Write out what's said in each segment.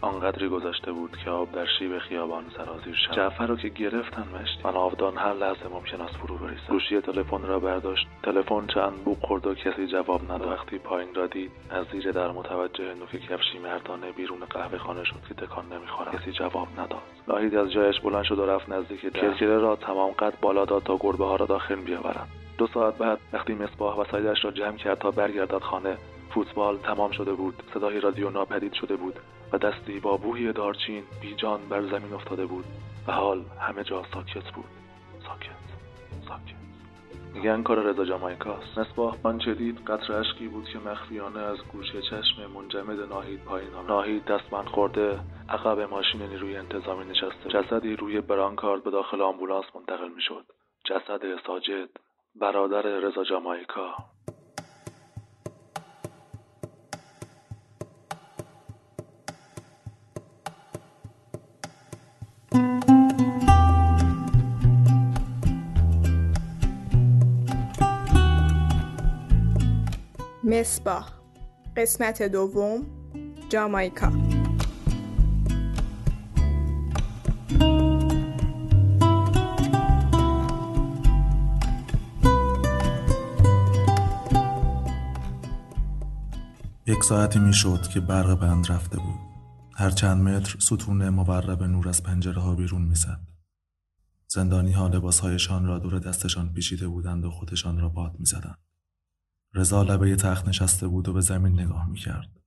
آنقدری گذشته بود که آب در شیب خیابان سرازیر شد. جعفر رو که گرفتنمش من آفدان هر لحظه ممکن است فرو بریزد. گوشی تلفن را برداشت. تلفن چند بو خورد و کسی جواب نداد. وقتی پایین را دید از زیر در متوجه نوک کفشی مردانه بیرون قهوه خانه شد که تکان نمی‌خورد. کسی جواب نداد. ناهید از جایش بلند شد و رفت نزدیک کرکره را تمام قد بالا داد تا گربه ها را داخل بیاورند دو ساعت بعد وقتی مصباح وسایلش را جمع کرد تا برگردد خانه فوتبال تمام شده بود. صدای رادیو ناپدید شده بود. و دستی با بوی دارچین بیجان بر زمین افتاده بود و حال همه جا ساکت بود. ساکت ساکت. میگن کار رضا جامایکاست مصباح آنچه دید قطر اشکی بود که مخفیانه از گوشه چشم منجمد ناهید پایین آمد. ناهید دستمند خورده عقب ماشین نیروی انتظامی نشسته. جسدی روی برانکارد به داخل آمبولانس منتقل می‌شد. جسد ساجد برادر رضا جامایکا مصباح. قسمت دوم جامایکا. یک ساعتی می‌شد که برق بند رفته بود. هر چند متر ستون مورب نور از پنجره ها بیرون می‌زد. زندانی ها لباس هایشان را دور دستشان پیچیده بودند و خودشان را باد می‌زدند. رضا لبه تخت نشسته بود و به زمین نگاه می‌کرد.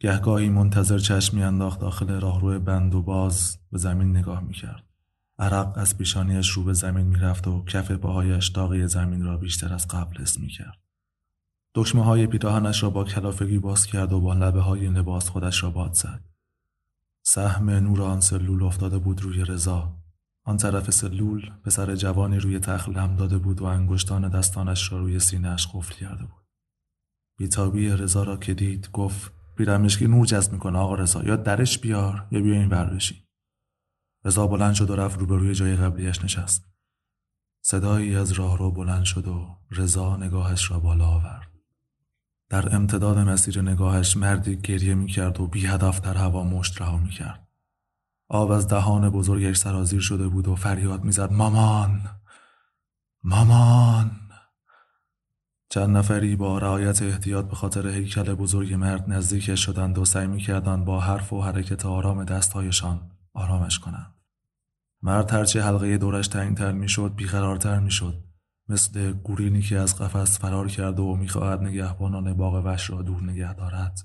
گهگاهی منتظر چشم میانداخت داخل راهرو بند و باز به زمین نگاه می‌کرد. عرق از پیشانیش رو به زمین می‌رفت و کف پاهایش داغی زمین را بیشتر از قبل حس می‌کرد. دکمه های پیراهنش را با کلافگی باز کرد و با لبه های لباس خودش را باد زد. سهم نور آن سلول افتاده بود روی رضا. آن طرف سلول پسر جوانی روی تخت لم داده بود و انگشتان دستانش را روی سینهاش قفل کرده بود. بیتابی رضا را که دید گفت پیرمشکی نور جذب می‌کنه آقا رضا یا درش بیار یا بیا این ور بشی رضا بلند شد و رفت روبروی جای قبلیش نشست. صدایی از راه رو بلند شد و رضا نگاهش را بالا آورد. در امتداد مسیر نگاهش مردی گریه می‌کرد و بی هدف در هوا مشت رها می‌کرد. آب از دهان بزرگش سرازیر شده بود و فریاد می‌زد مامان مامان چند نفری با رعایت احتیاط به خاطر هیکل بزرگ مرد نزدیکش شدند و سعی می‌کردند با حرف و حرکت آرام دستهایشان آرامش کنند. مرد هرچه حلقه دورش تنگتر می‌شد بیقرارتر می‌شد مثل گورینی که از قفس فرار کرده و می‌خواهد نگهبانان باغ وش را دور نگه دارد.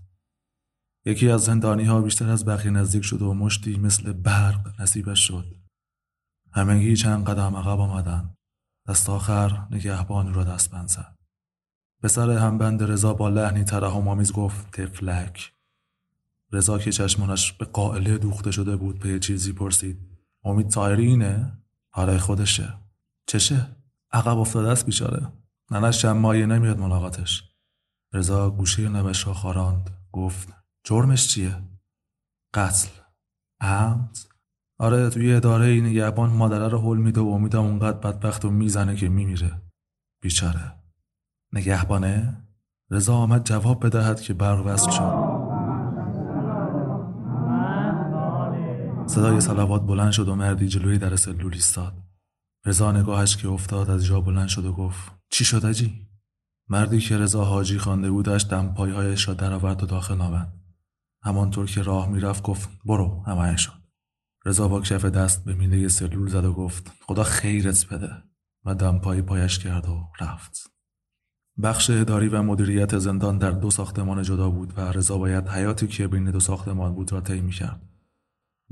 یکی از زندانی ها بیشتر از بقیه نزدیک شد و مشتی مثل برق نصیبش شد. همگی چند قدم عقب آمدند. دست آخر نگهبان را دست زد. پسر همبند رضا با لحنی ترحم آمیز گفت تفلک رضا که چشمانش به قائله دوخته شده بود به چیزی پرسید. امید تایری اینه؟ آره خودشه. چشه؟ عقب افتاده است بیچاره. ننش چند مایه نمیاد ملاقاتش. رضا گوشه نبش را خاراند گفت جرمش چیه؟ قتل عمد؟ آره توی اداره این نگهبان مادره رو حل میده و امیدم اونقدر بدبخت و می‌زنه که میمیره. بیچاره. نگهبانه؟ رضا آمد جواب بدهد که برق وصل شد. صدای سلوات بلند شد و مردی جلوی در سلول ایستاد. رضا نگاهش که افتاد از جا بلند شد و گفت چی شد اجی؟ مردی که رضا حاجی خوانده بودش دم پایهایش را درآورد و داخل آمد همانطور که راه می‌رفت گفت برو همه شد رضا با کف دست به مینه سلول زد و گفت خدا خیرت بده. و دم پای پایش کرد و رفت. بخش اداری و مدیریت زندان در دو ساختمان جدا بود و رضا باید حیاتی که بین دو ساختمان بود را طی می‌کرد.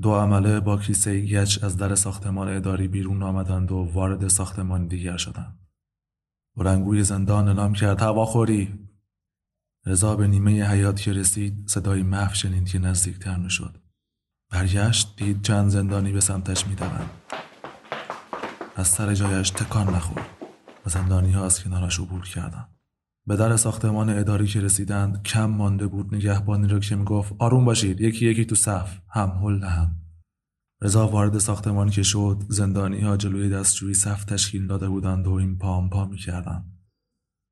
دو عمله با کیسه گچ از در ساختمان اداری بیرون آمدند و وارد ساختمان دیگر شدند. بلنگوی زندان اعلام کرد هواخوری. رضا به نیمه حیات که رسید صدای محو شنید که نزدیکتر می‌شد. برگشت دید چند زندانی به سمتش می‌دوند. از سر جایش تکان نخورد و زندانی ها از کنارش عبور کردند. به در ساختمان اداری که رسیدند کم مانده بود. نگهبانی را که می‌گفت آروم باشید یکی یکی تو صف هم هل هم رضا وارد ساختمان که شد زندانی ها جلوی دستجویی صف تشکیل داده بودند و این پام پا می‌کردند.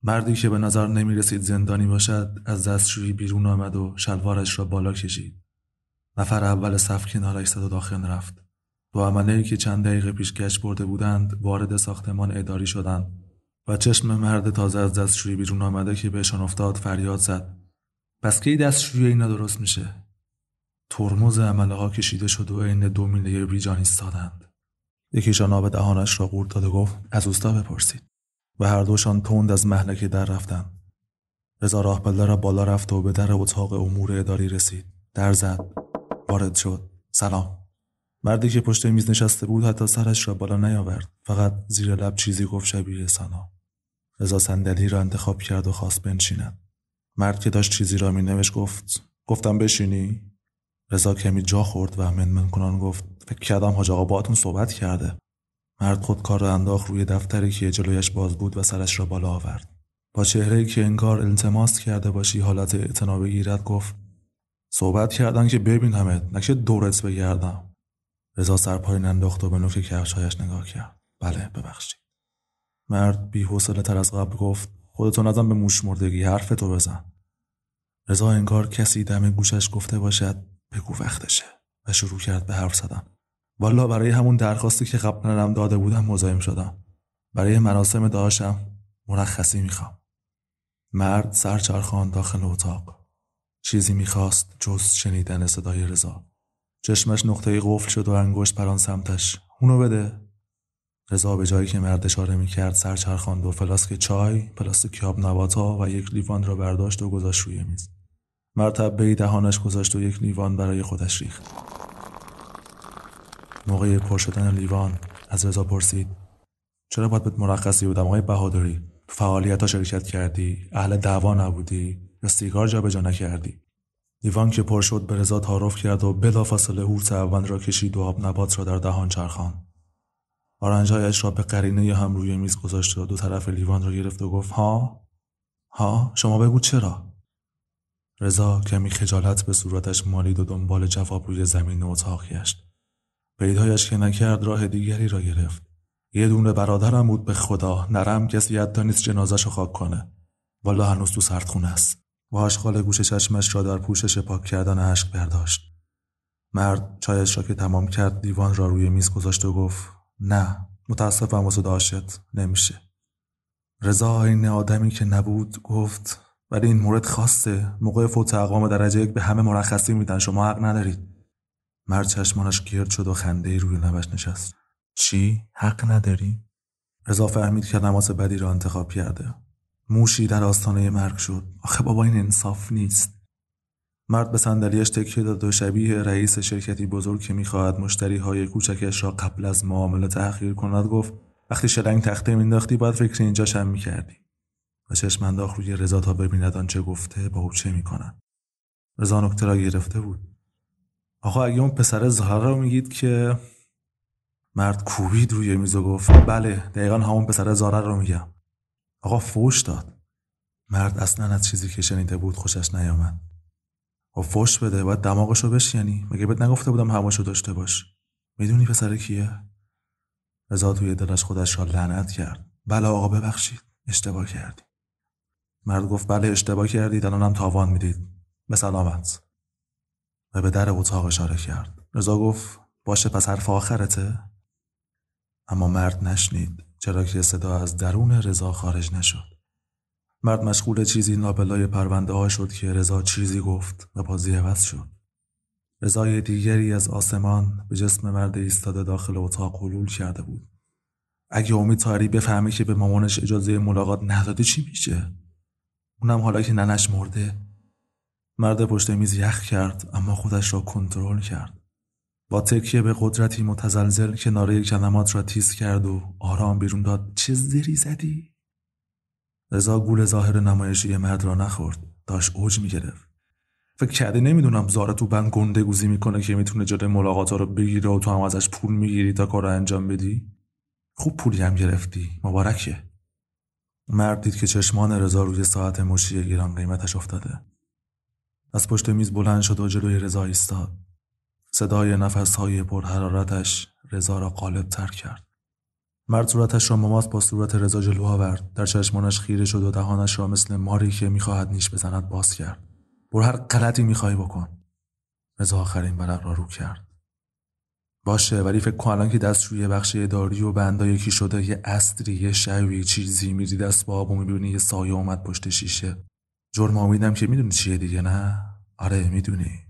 مردی که به نظر نمی رسید زندانی باشد از دستجویی بیرون آمد و شلوارش را بالا کشید. نفر اول صف کنارش زد و داخل رفت. دو عمله که چند دقیقه پیش گشت برده بودند وارد ساختمان اداری شدند و چشم مرد تازه از دستشویی بیرون آمده که بهشان افتاد فریاد زد. پس کی دستشویی اینا درست میشه؟ ترمز عمله ها کشیده شد و عین دو میله بیجان ایستادند. یکیشان آب دهانش را قورت داد و گفت از اوستا بپرسید. و هر دوشان تند از محلکه در رفتند. رضا راه را بالا رفت و به در اتاق امور اداری رسید. در زد. وارد شد. سلام. مردی که پشت میز نشسته بود حتی سرش را بالا نیاورد. فقط زیر لب چیزی گفت شبیه سنا. رضا صندلی را انتخاب کرد و خواست بنشیند. مرد که داشت چیزی را می نوشت گفت گفتم بشینی؟ رضا کمی جا خورد و منمن کنان گفت فکر کردم حاج آقا باهاتون صحبت کرده. مرد خود کار را انداخت روی دفتری که جلویش باز بود و سرش را بالا آورد. با چهره که انگار التماس کرده باشی حالت اعتنا بگیرد گفت صحبت کردن که ببینمت نکه دورت بگردم. رضا سرپای انداخت و به نوک کفشهایش نگاه کرد. بله ببخشید. مرد بی تر از قبل گفت خودتو نزن به موش مردگی حرفتو بزن. رضا انگار کسی دم گوشش گفته باشد بگو وقتشه. و شروع کرد به حرف زدن. والا برای همون درخواستی که قبلا هم داده بودم مزاحم شدم. برای مراسم داشتم مرخصی می‌خوام. مرد سرچرخان داخل اتاق. چیزی می‌خواست جز شنیدن صدای رضا. چشمش نقطه قفل شد و انگشت بر آن سمتش. اونو بده. رضا به جایی که مرد اشاره می‌کرد سر چرخاند و فلاسک چای پلاستیک آب نباتا و یک لیوان را برداشت و گذاشت روی میز. مرتبه دهانش گذاشت و یک لیوان برای خودش ریخت. موقع پر شدن لیوان از رضا پرسید چرا باید بهت مرخصی بودم آقای بهادری؟ فعالیت ها شرکت کردی اهل دعوا نبودی یا سیگار جابجا نکردی؟ لیوان که پر شد به رضا تعارف کرد و بلافاصله هورت اول را کشید و آب نبات را در دهان چرخان آرنجهایش را به قرینه هم روی میز گذاشت و دو طرف لیوان را گرفت و گفت ها؟ ها؟ شما بگو چرا؟ رضا کمی خجالت به صورتش مالید و دنبال جواب روی زمین اتاق گشت. پیدایش که نکرد راه دیگری را گرفت. یه دونه برادرم بود به خدا نرم کسی حتی نیست جنازش خاک کنه. والا هنوز تو سردخونه است. و آشغال گوش چشمش را در پوشش پاک کردن اشک برداشت. مرد چایش را که تمام کرد دیوان را روی میز گذاشت و گفت نه متاسفم واسه داشت نمیشه. رضا این آدمی که نبود گفت ولی این مورد خاصه موقع فوت اقوام درجه یک به همه مرخصی میدن شما حق ندارید. مرد چشمانش گرد شد و خنده روی لبش نشست. چی؟ حق نداری؟ رضا فهمید که نماز بدی را انتخاب کرده. موشی در آستانه مرگ شد. آخه بابا این انصاف نیست. مرد به صندلیاش تکیه داد و شبیه رئیس شرکتی بزرگ که می‌خواهد مشتری های کوچکش را قبل از معامله تأخیر کند گفت وقتی شلنگ تخته مینداختی باید فکر اینجا شم می‌کردی. و چشم انداخت روی رضا تا ببیند آنچه گفته با او چه می‌کند. رضا نکته را گرفته بود. آقا اگه اون پسر زهره رو میگید که مرد کوبید روی میز و گفت بله دقیقا همون پسر زهره رو میگم. آقا فوش داد. مرد اصلا از چیزی که شنیده بود خوشش نیامد. و فوش بده باید دماغشو بشکنی مگه بهت نگفته بودم هواشو داشته باش؟ می‌دونی پسر کیه؟ رضا توی دلش خودش را لعنت کرد. بله آقا ببخشید. اشتباه کردی. مرد گفت بله اشتباه کردید. الانم تاوان می‌دید. به سلامت. و به در اتاق اشاره کرد. رضا گفت باشه پس حرف آخرته. اما مرد نشنید چرا که صدا از درون رضا خارج نشد. مرد مشغول چیزی نابلای پرونده ها شد که رضا چیزی گفت و بازی عوض شد. رضای دیگری از آسمان به جسم مرد ایستاده داخل اتاق حلول کرده بود. اگه امید تاری بفهمه که به مامانش اجازه ملاقات نداده چی میشه؟ اونم حالا که ننش مرده. مرد پشت میز یخ کرد اما خودش را کنترل کرد. با تکیه به قدرتی متزلزل کناره کلمات را تیز کرد و آرام بیرون داد. چه زری زدی؟ رضا گول ظاهر نمایشی مرد را نخورد. داشت اوج می‌گرفت. فکر کرده نمی‌دونم زاره تو بند گنده گوزی می‌کنه که می‌تونه جلوی ملاقات رو بگیره و تو هم ازش پول می‌گیری تا کار انجام بدی؟ خوب پولی هم گرفتی. مبارکه. مرد دید که چشمان رضا روی ساعت مشی گیران قیمتش افتاده. از پشت میز بلند شد و جلوی رضا ایستاد. صدای نفسهای پرحرارتش رضا را غالب تر کرد. مرد صورتش را مماس با صورت رضا جلو آورد. در چشمانش خیره شد و دهانش را مثل ماری که می‌خواهد نیش بزند باز کرد. برو هر غلطی می‌خواهی بکن. رضا آخرین ورق را رو کرد. باشه ولی فکر کن الان که دست روی بخش اداری و بندا یکی شده یه استری یه شوی چیزی میری دست با آب و می‌بینی یه سایه اومد پشت شیشه. جرم امیدم که می‌دونی چیه دیگه نه؟ آره می‌دونی.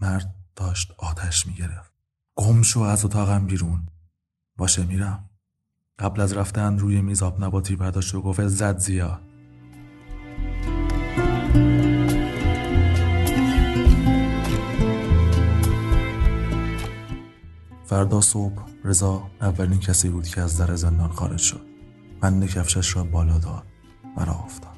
مرد داشت آتش می‌گرفت. گم شو از اتاقم بیرون. باشه میرم. قبل از رفتن روی میز آب نباتی برداشت و گفت زد زیاد. فردا صبح رضا اولین کسی بود که از در زندان خارج شد. بند کفشش را بالا داد. و راه افتاد.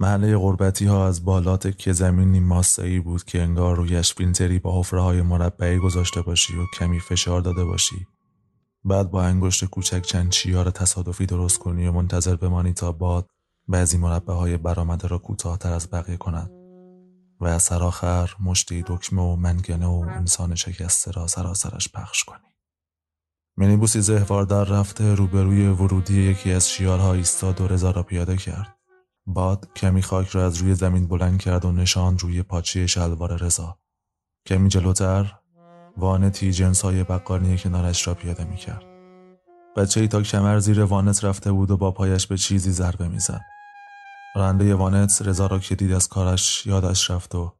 محله غربتی ها از بالات که زمینی ماسایی بود که انگار رویش فیلتری با حفره های مربعی گذاشته باشی و کمی فشار داده باشی. بعد با انگشت کوچک چند چیار تصادفی درست کنی و منتظر بمانی تا باد بعضی مربع های برآمده را کوتاهتر از بقیه کند. و از سرآخر مشتی دکمه و منگنه و انسان شکسته را سراسرش پخش کنی. مینیبوسی زهوار در رفته روبروی ورودی یکی از شیارها ایستاد و رضا را پیاده کرد. باد کمی خاک را از روی زمین بلند کرد و نشان روی پاچه شلوار رضا کمی جلوتر وانتی جنس های بقالی کنارش را پیاده می کرد. بچه ای تا کمر زیر وانت رفته بود و با پایش به چیزی ضربه می‌زد. راننده وانت رضا را که دید از کارش یادش رفت و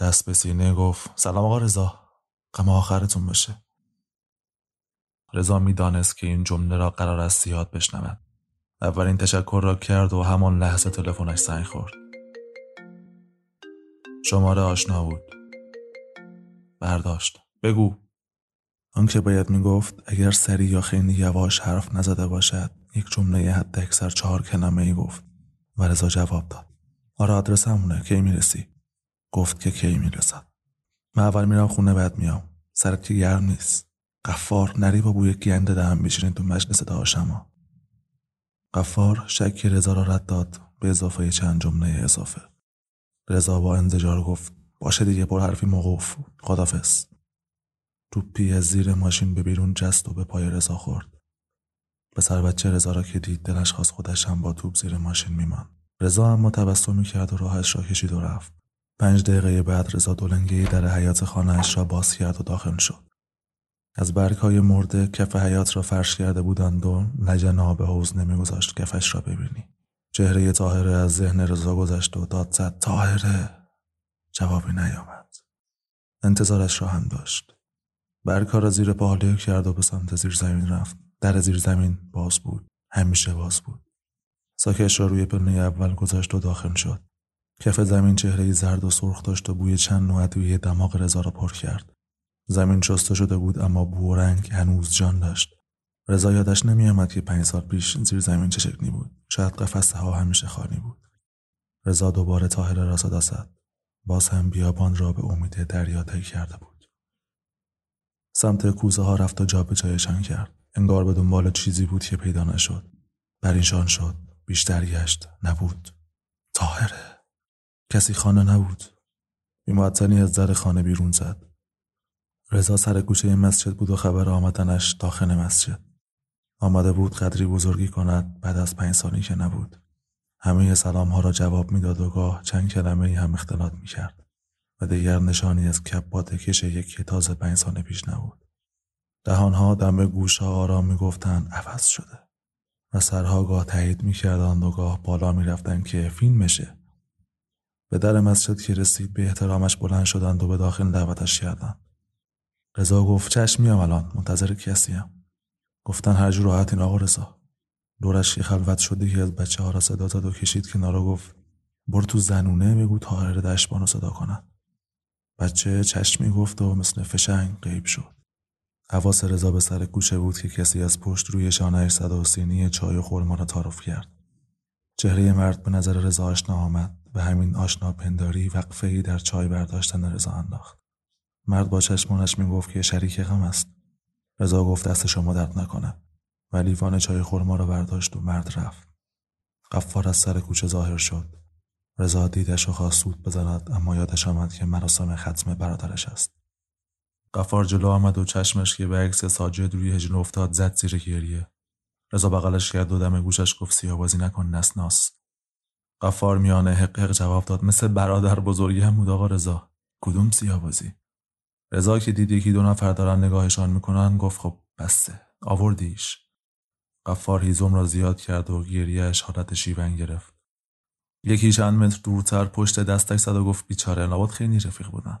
دست به سینه گفت سلام آقا رضا غم آخرتون بشه رضا می‌دانست که این جمله را قرار است زیاد بشنود اولین تشکر را کرد و همان لحظه تلفنش زنگ خورد. شماره آشنا بود. برداشت. بگو. آنکه باید می‌گفت اگر سری یا خیلی یواش حرف نزده باشد یک جمله حد اکثر چهار کلمه ای گفت و رضا جواب داد. آره آدرس همونه. کی می‌رسی؟ گفت که کی می‌رسد. من اول میرم خونه بعد میام سرت که گرم نیست. قفار نری با بوی گنده دهم بشینید تو مجلس داشما قفار شک رضا را رد داد به اضافه چند جمله اضافه. رضا با انزجار گفت باشه دیگه پر حرفی موقوف. خدافز توپی از زیر ماشین به بیرون جست و به پای رضا خورد. پسر بچه رضا را که دید دلش خواست خودش هم با توپ زیر ماشین میمان رضا اما تبسمی کرد و راهش را کشید و رفت. پنج دقیقه بعد رضا دولنگی در حیات خانهاش را باز کرد و داخل شد. از برگ های مرده کف حیات را فرش کرده بودند و لجنا به حوز نمیگذاشت کفش را ببینی. چهره تاهره از ذهن رضا گذشت و داد زد تاهره جوابی نیامد. انتظارش را هم داشت. برگها را زیر پاهاله کرد و به سمت زیر زمین رفت. در زیر زمین باز بود. همیشه باز بود. ساکش را روی پله اول گذاشت و داخل شد. کف زمین چهره زرد و سرخ داشت و بوی چند نوع ادویه دماغ رضا را پر کرد. زمین شسته شده بود اما بو و رنگ هنوز جان داشت. رضا یادش نمیآمد که پنج سال پیش زیر زمین چه شکلی بود. شاید قفسه ها همیشه خالی بود. رضا دوباره تاهره را صدا زد. باز هم بیابان را به امید دریا طی کرده بود. سمت کوزه ها رفت و جا به جایشان کرد. انگار به دنبال چیزی بود که پیدا نشد. پریشان شد. بیشتر گشت. نبود. تاهره. کسی خانه نبود. بیمعطنی از در خانه بیرون زد. رضا سر گوشه مسجد بود و خبر آمدنش داخل مسجد آمده بود قدری بزرگی کند بعد از پنج سالی که نبود همه سلام ها را جواب می‌داد و گاه چند کلمه هم اختلاط می کرد و دیگر نشانی از کپ با کش یک تازه پنج سال پیش نبود. دهانها دم گوش ها آرام می گفتن عوض شده و سرها گاه تایید می کردند و گاه بالا می رفتن که فیلمشه. به در مسجد که رسید به احترامش بلند شدند و به داخل دعوتش کردند. رضا گفت چشم میام الان منتظر کسیم. گفتن هر جور راحت این آقا رضا. دورش یه خلوت شده که از بچه ها را صدا زد و کشید کنارا گفت برو تو زنونه بگو تاهر دشبان رو صدا کنن بچه چشمی گفت و مثل فشنگ غیب شد حواس رضا به سر کوچه بود که کسی از پشت روی شانهش صدا و سینی چای و خورما را تعارف کرد چهره مرد به نظر رضا آشنا آمد به همین آشنا پنداری وقفه ای در چای برداشتن رضا انداخت مرد با چشمانش می‌گفت که شریک غم است. رضا گفت دست شما درد نکنه و لیوان چای خورما را برداشت و مرد رفت. قفار از سر کوچه ظاهر شد. رضا دیدش و خواست سود بزند اما یادش آمد که مراسم ختم برادرش است. قفار جلو آمد و چشمش که به عکس ساجد روی هجن افتاد زد زیر گریه. رضا بغلش کرد و دم گوشش گفت سیابازی نکن نسناس. قفار میانه حق جواب داد مثل برادر بزرگی هم بود آقا رضا. کدوم سیابازی رضا که دید یکی دو نفر دارن نگاهشان می‌کنن گفت خب بسته آوردیش. قفار هیزم را زیاد کرد و گریهش حالت شیون گرفت. یکی چند متر دورتر پشت دستش زد و گفت بیچاره لابد خیلی رفیق بودن.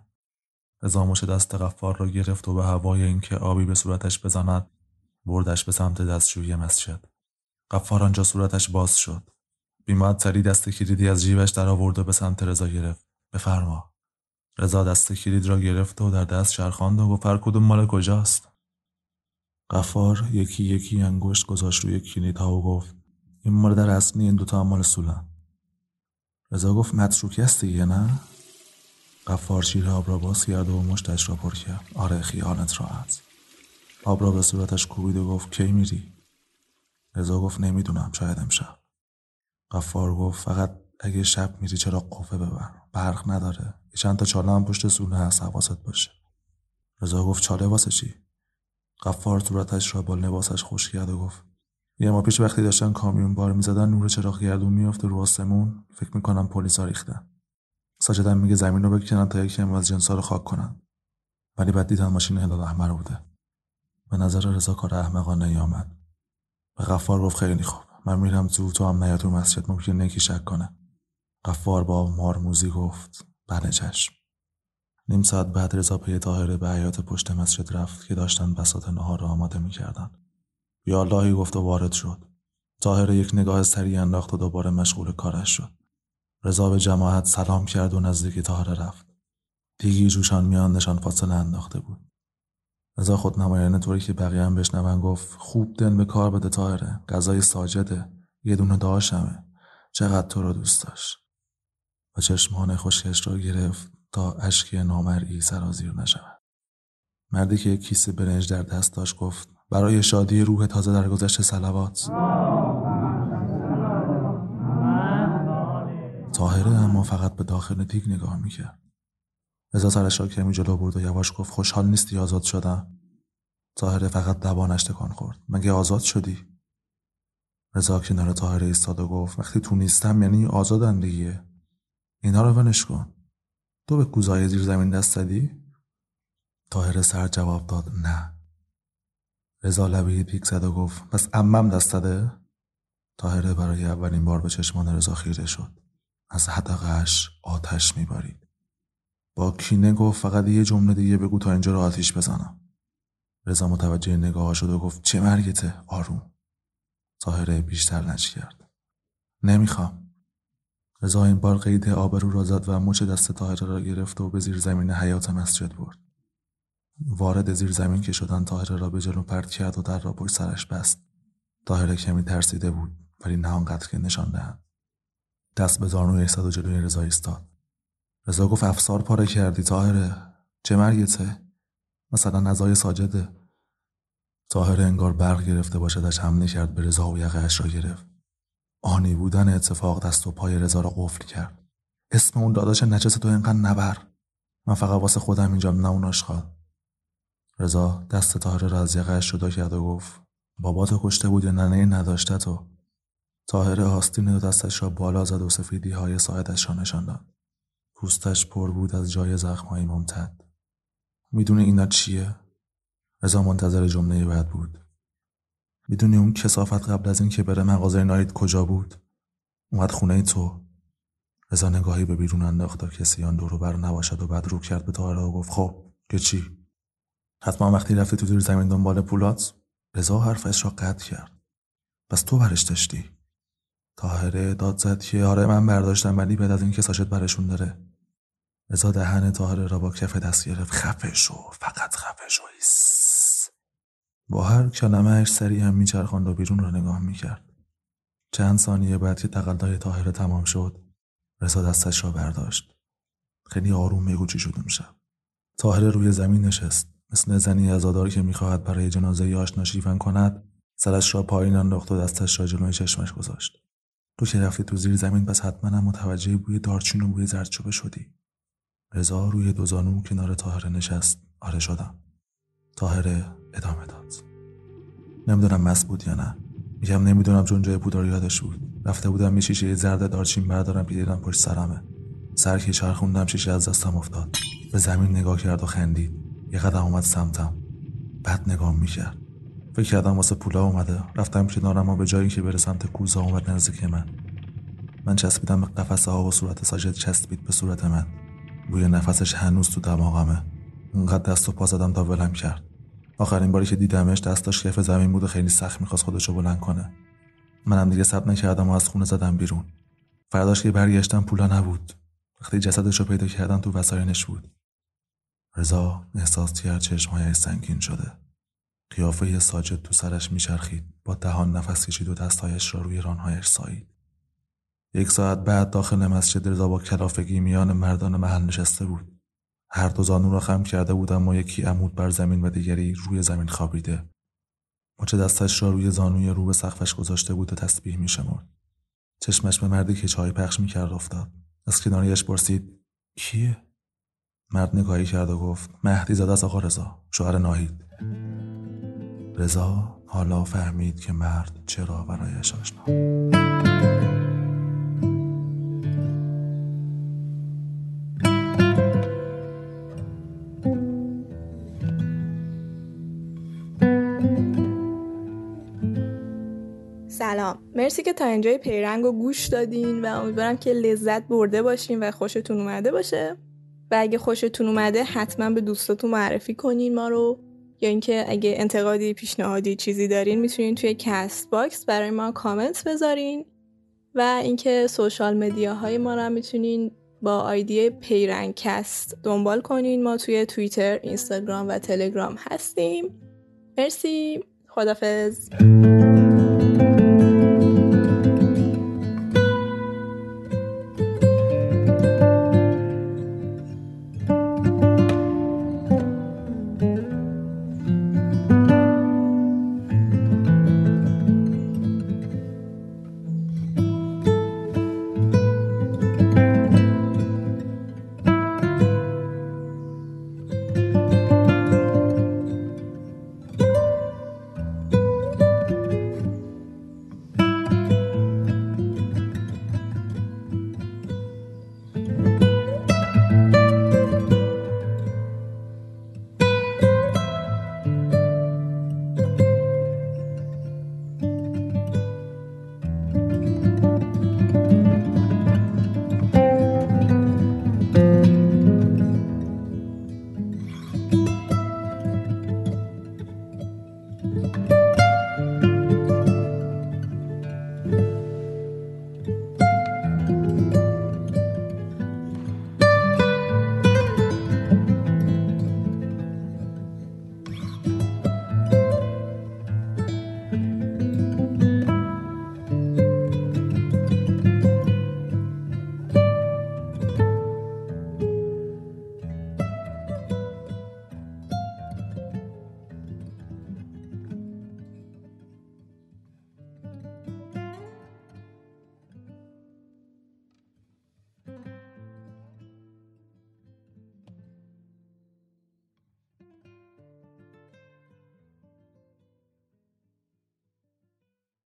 رضا دست قفار را گرفت و به هوای اینکه آبی به صورتش بزند بردش به سمت دستشویی مسجد. قفار آنجا صورتش باز شد. سری دست کلیدی از جیبش در آورد و به سمت رضا گرفت. بفرما. رضا دست کلید را گرفت و در دست چرخاند و گفت هر کدوم مال کجاست؟ قفار یکی یکی انگشت گذاشت روی کلیدها و گفت این مال در اصلی این دوتا مال سولن رضا گفت متروکی هست دیگه نه؟ قفار شیر آب را باز کرد و مشتش را پر کرد. آره خیالت راحت آب را به صورتش کوبید و گفت کی میری؟ رضا گفت نمی‌دونم شاید امشب. قفار گفت فقط اگه شب میری چرا قوه ببر؟ برق نداره. یه چند تا چاله هم پشت سونه هست حواست باشه. رضا گفت چاله واسه چی؟ قفار صورتش را با لباسش خوش کرد و گفت یه ما پیش وقتی داشتن کامیون بار می‌زدن نور چراغ گردون میافته رو آسمون فکر می‌کنم پلیسا ریختن. ساجدم میگه زمین رو بکنن تا یکی از جنسا رو خاک کنن. ولی بعد دیدن ماشین هلال احمر بوده به نظر رضا کار احمقانه آمد. به غفار گفت خیلی خوب. من میرم تو تو هم نیا تو مسجد ممکن یکی شک کنه. غفار با مارموزی گفت چشم. نیم ساعت بعد رضا پی طاهره به حیات پشت مسجد رفت که داشتن بساط نهار را آماده می‌کردن. یا اللهی گفت و وارد شد. طاهره یک نگاه سریع انداخت و دوباره مشغول کارش شد. رضا به جماعت سلام کرد و نزدیک طاهره رفت. دیگی جوشان میانشان فاصله انداخته بود. رضا خود نمایانه طوری که بقیه هم بشنون گفت خوب دن به کار بده طاهره غذای ساجده یه دونه داشمه چقدر تو رو دوست داشت؟ و چشمان خشکش را گرفت تا اشک نامرئی سرازیر نشود. مردی که کیسه برنج در دست داشت گفت برای شادی روح تازه در گذشت سلوات طاهره اما فقط به داخل دیگ نگاه می‌کرد. رضا سرش را کمی جلو برد و یواش گفت خوشحال نیستی آزاد شدم طاهره فقط دبانش تکان خورد. مگه آزاد شدی؟ رضا کنار طاهره ایستاد و گفت وقتی تو نیستم یعنی آزادم دیگه. اینا رو ونش کن. تو به کوزای زیر زمین دست زدی؟ طاهره سر جواب داد نه. رضا لبه دیگ زد و گفت پس امم دست داده طاهره برای اولین بار به چشمان رضا خیره شد. از حدقش آتش میبارید. با کینه گفت فقط یه جمله دیگه بگو تا اینجا رو آتیش بزنم. رضا متوجه نگاه شد و گفت چه مرگته؟ آروم. طاهره بیشتر لج کرد. نمی‌خوام. رضا این بار قید آبرو را زد و مچ دست طاهره را گرفت و به زیر زمین حیات مسجد برد. وارد زیر زمین که شدن طاهره را به جلو پرت کرد و در را پشت سرش بست. طاهره کمی ترسیده بود ولی نه آنقدر که نشان دهد. دست به زانوی ایستاد و جلوی رضا ایستاد. رضا گفت افسار پاره کردی طاهره؟ چه مرگته؟ مثلا نزای ساجده. طاهره انگار برق گرفته باشدش حمله کرد به رضا و یقهاش را گرفت. آنی بودن اتفاق دست و پای رضا را قفل کرد. اسم اون داداش نجس تو اینقدر نبر. من فقط واسه خودم اینجام نه اون آشغال رضا دست طاهره را از یقهاش جدا کرد و گفت بابا تو کشته بود یا ننه نداشته تو. طاهره آستین دو دستش را بالا زد و سفیدی های ساعدش را نشان داد. پوستش پر بود از جای زخمهای ممتد. می‌دونه اینا چیه؟ رضا منتظر جمله بعد بود. می‌دونی اون کسافت قبل از اینکه بره مغازه نایت کجا بود؟ اومد خونه تو. رضا نگاهی به بیرون انداخت تا کسی آن دورو بر نباشد و بعد رو کرد به طاهره و گفت خب که چی؟ حتما وقتی رفتی تو زیر زمین دنبال پولات رضا حرفش را قطع کرد. پس تو برش داشتی؟ طاهره داد زد که آره من برداشتم ولی بعد از اینکه ساشت برشون داره. رضا دهن طاهره را با کف دست گرفت. خفه شو فقط خفه شو با هر کلمهش سری هم میچرخاند و بیرون را نگاه می‌کرد. چند ثانیه بعد که تقلای طاهره تمام شد رضا دستش را برداشت. خیلی آروم بگو چی شده میشم طاهره روی زمین نشست. مثل زنی ازادار که می‌خواهد برای جنازه آشنا شیون کند سرش را پایین انداخت و دستش را جلوی چشمش گذاشت. تو که رفتی تو زیر زمین پس حتما متوجه بوی دارچین و بوی زردچوبه شدی. رضا روی دو زانو کنار تاهره نشست. آره شدم. تاهره ادامه داد. نمی‌دونم مست بود یا نه. میگم نمی‌دونم چون جای پودار یادش بود. رفته بودم می شیشه زرد دارچین بردارم که دیدم پشت سرمه. سر که چرخوندم شیشه از دستم افتاد. به زمین نگاه کرد و خندید. یه قدم اومد سمتم. بعد نگاه می‌کرد. فکر کردم واسه پولا اومده. رفتم کنارم و به جایی که بره سمت کوزه اومد نزدیک من. من چسبیدم به قفسه ها و صورت ساجد چسبید به صورت من. بوی نفسش هنوز تو دماغمه. اونقدر دست و پا زدم تا ولم کرد. آخرین باری که دیدمش دستاش کف زمین بود و خیلی سخت می‌خواست خودشو بلند کنه. منم دیگه صبر نکردم و از خونه زدم بیرون. فرداش که برگشتم پولا نبود. وقتی جسدش رو پیدا کردم تو وسایلش بود. رضا احساس کرد چشمهایش سنگین شده. قیافه ساجد تو سرش میچرخید. با دهان نفس کشید و دستهایش را روی رانهایش سایید یک ساعت بعد داخل مسجد رضا با کلافگی میان مردان محل نشسته بود. هر دو زانو را خم کرده بود اما یکی عمود بر زمین و دیگری روی زمین خوابیده. مچ دستش را روی زانوی رو به سقفش گذاشته بود و تسبیح میشمرد چشمش به مردی که چای پخش می‌کرد افتاد. از کناریش پرسید کیه؟ مرد نگاهی کرد و گفت مهدی زاده از آقا رضا شوهر ناهید. رضا حالا فهمید که مرد چرا برایش آشنا سلام. مرسی که تا اینجای پیرنگ و گوش دادین و امیدوارم که لذت برده باشین و خوشتون اومده باشه. و اگه خوشتون اومده حتما به دوستاتون معرفی کنین ما رو. یا اینکه اگه انتقادی پیشنهادی چیزی دارین می‌تونین توی کست باکس برای ما کامنت بذارین. و اینکه social media های ما رو می‌تونین با آیدی پیرنگکست دنبال کنین. ما توی توییتر، اینستاگرام و تلگرام هستیم. مرسی. خدافز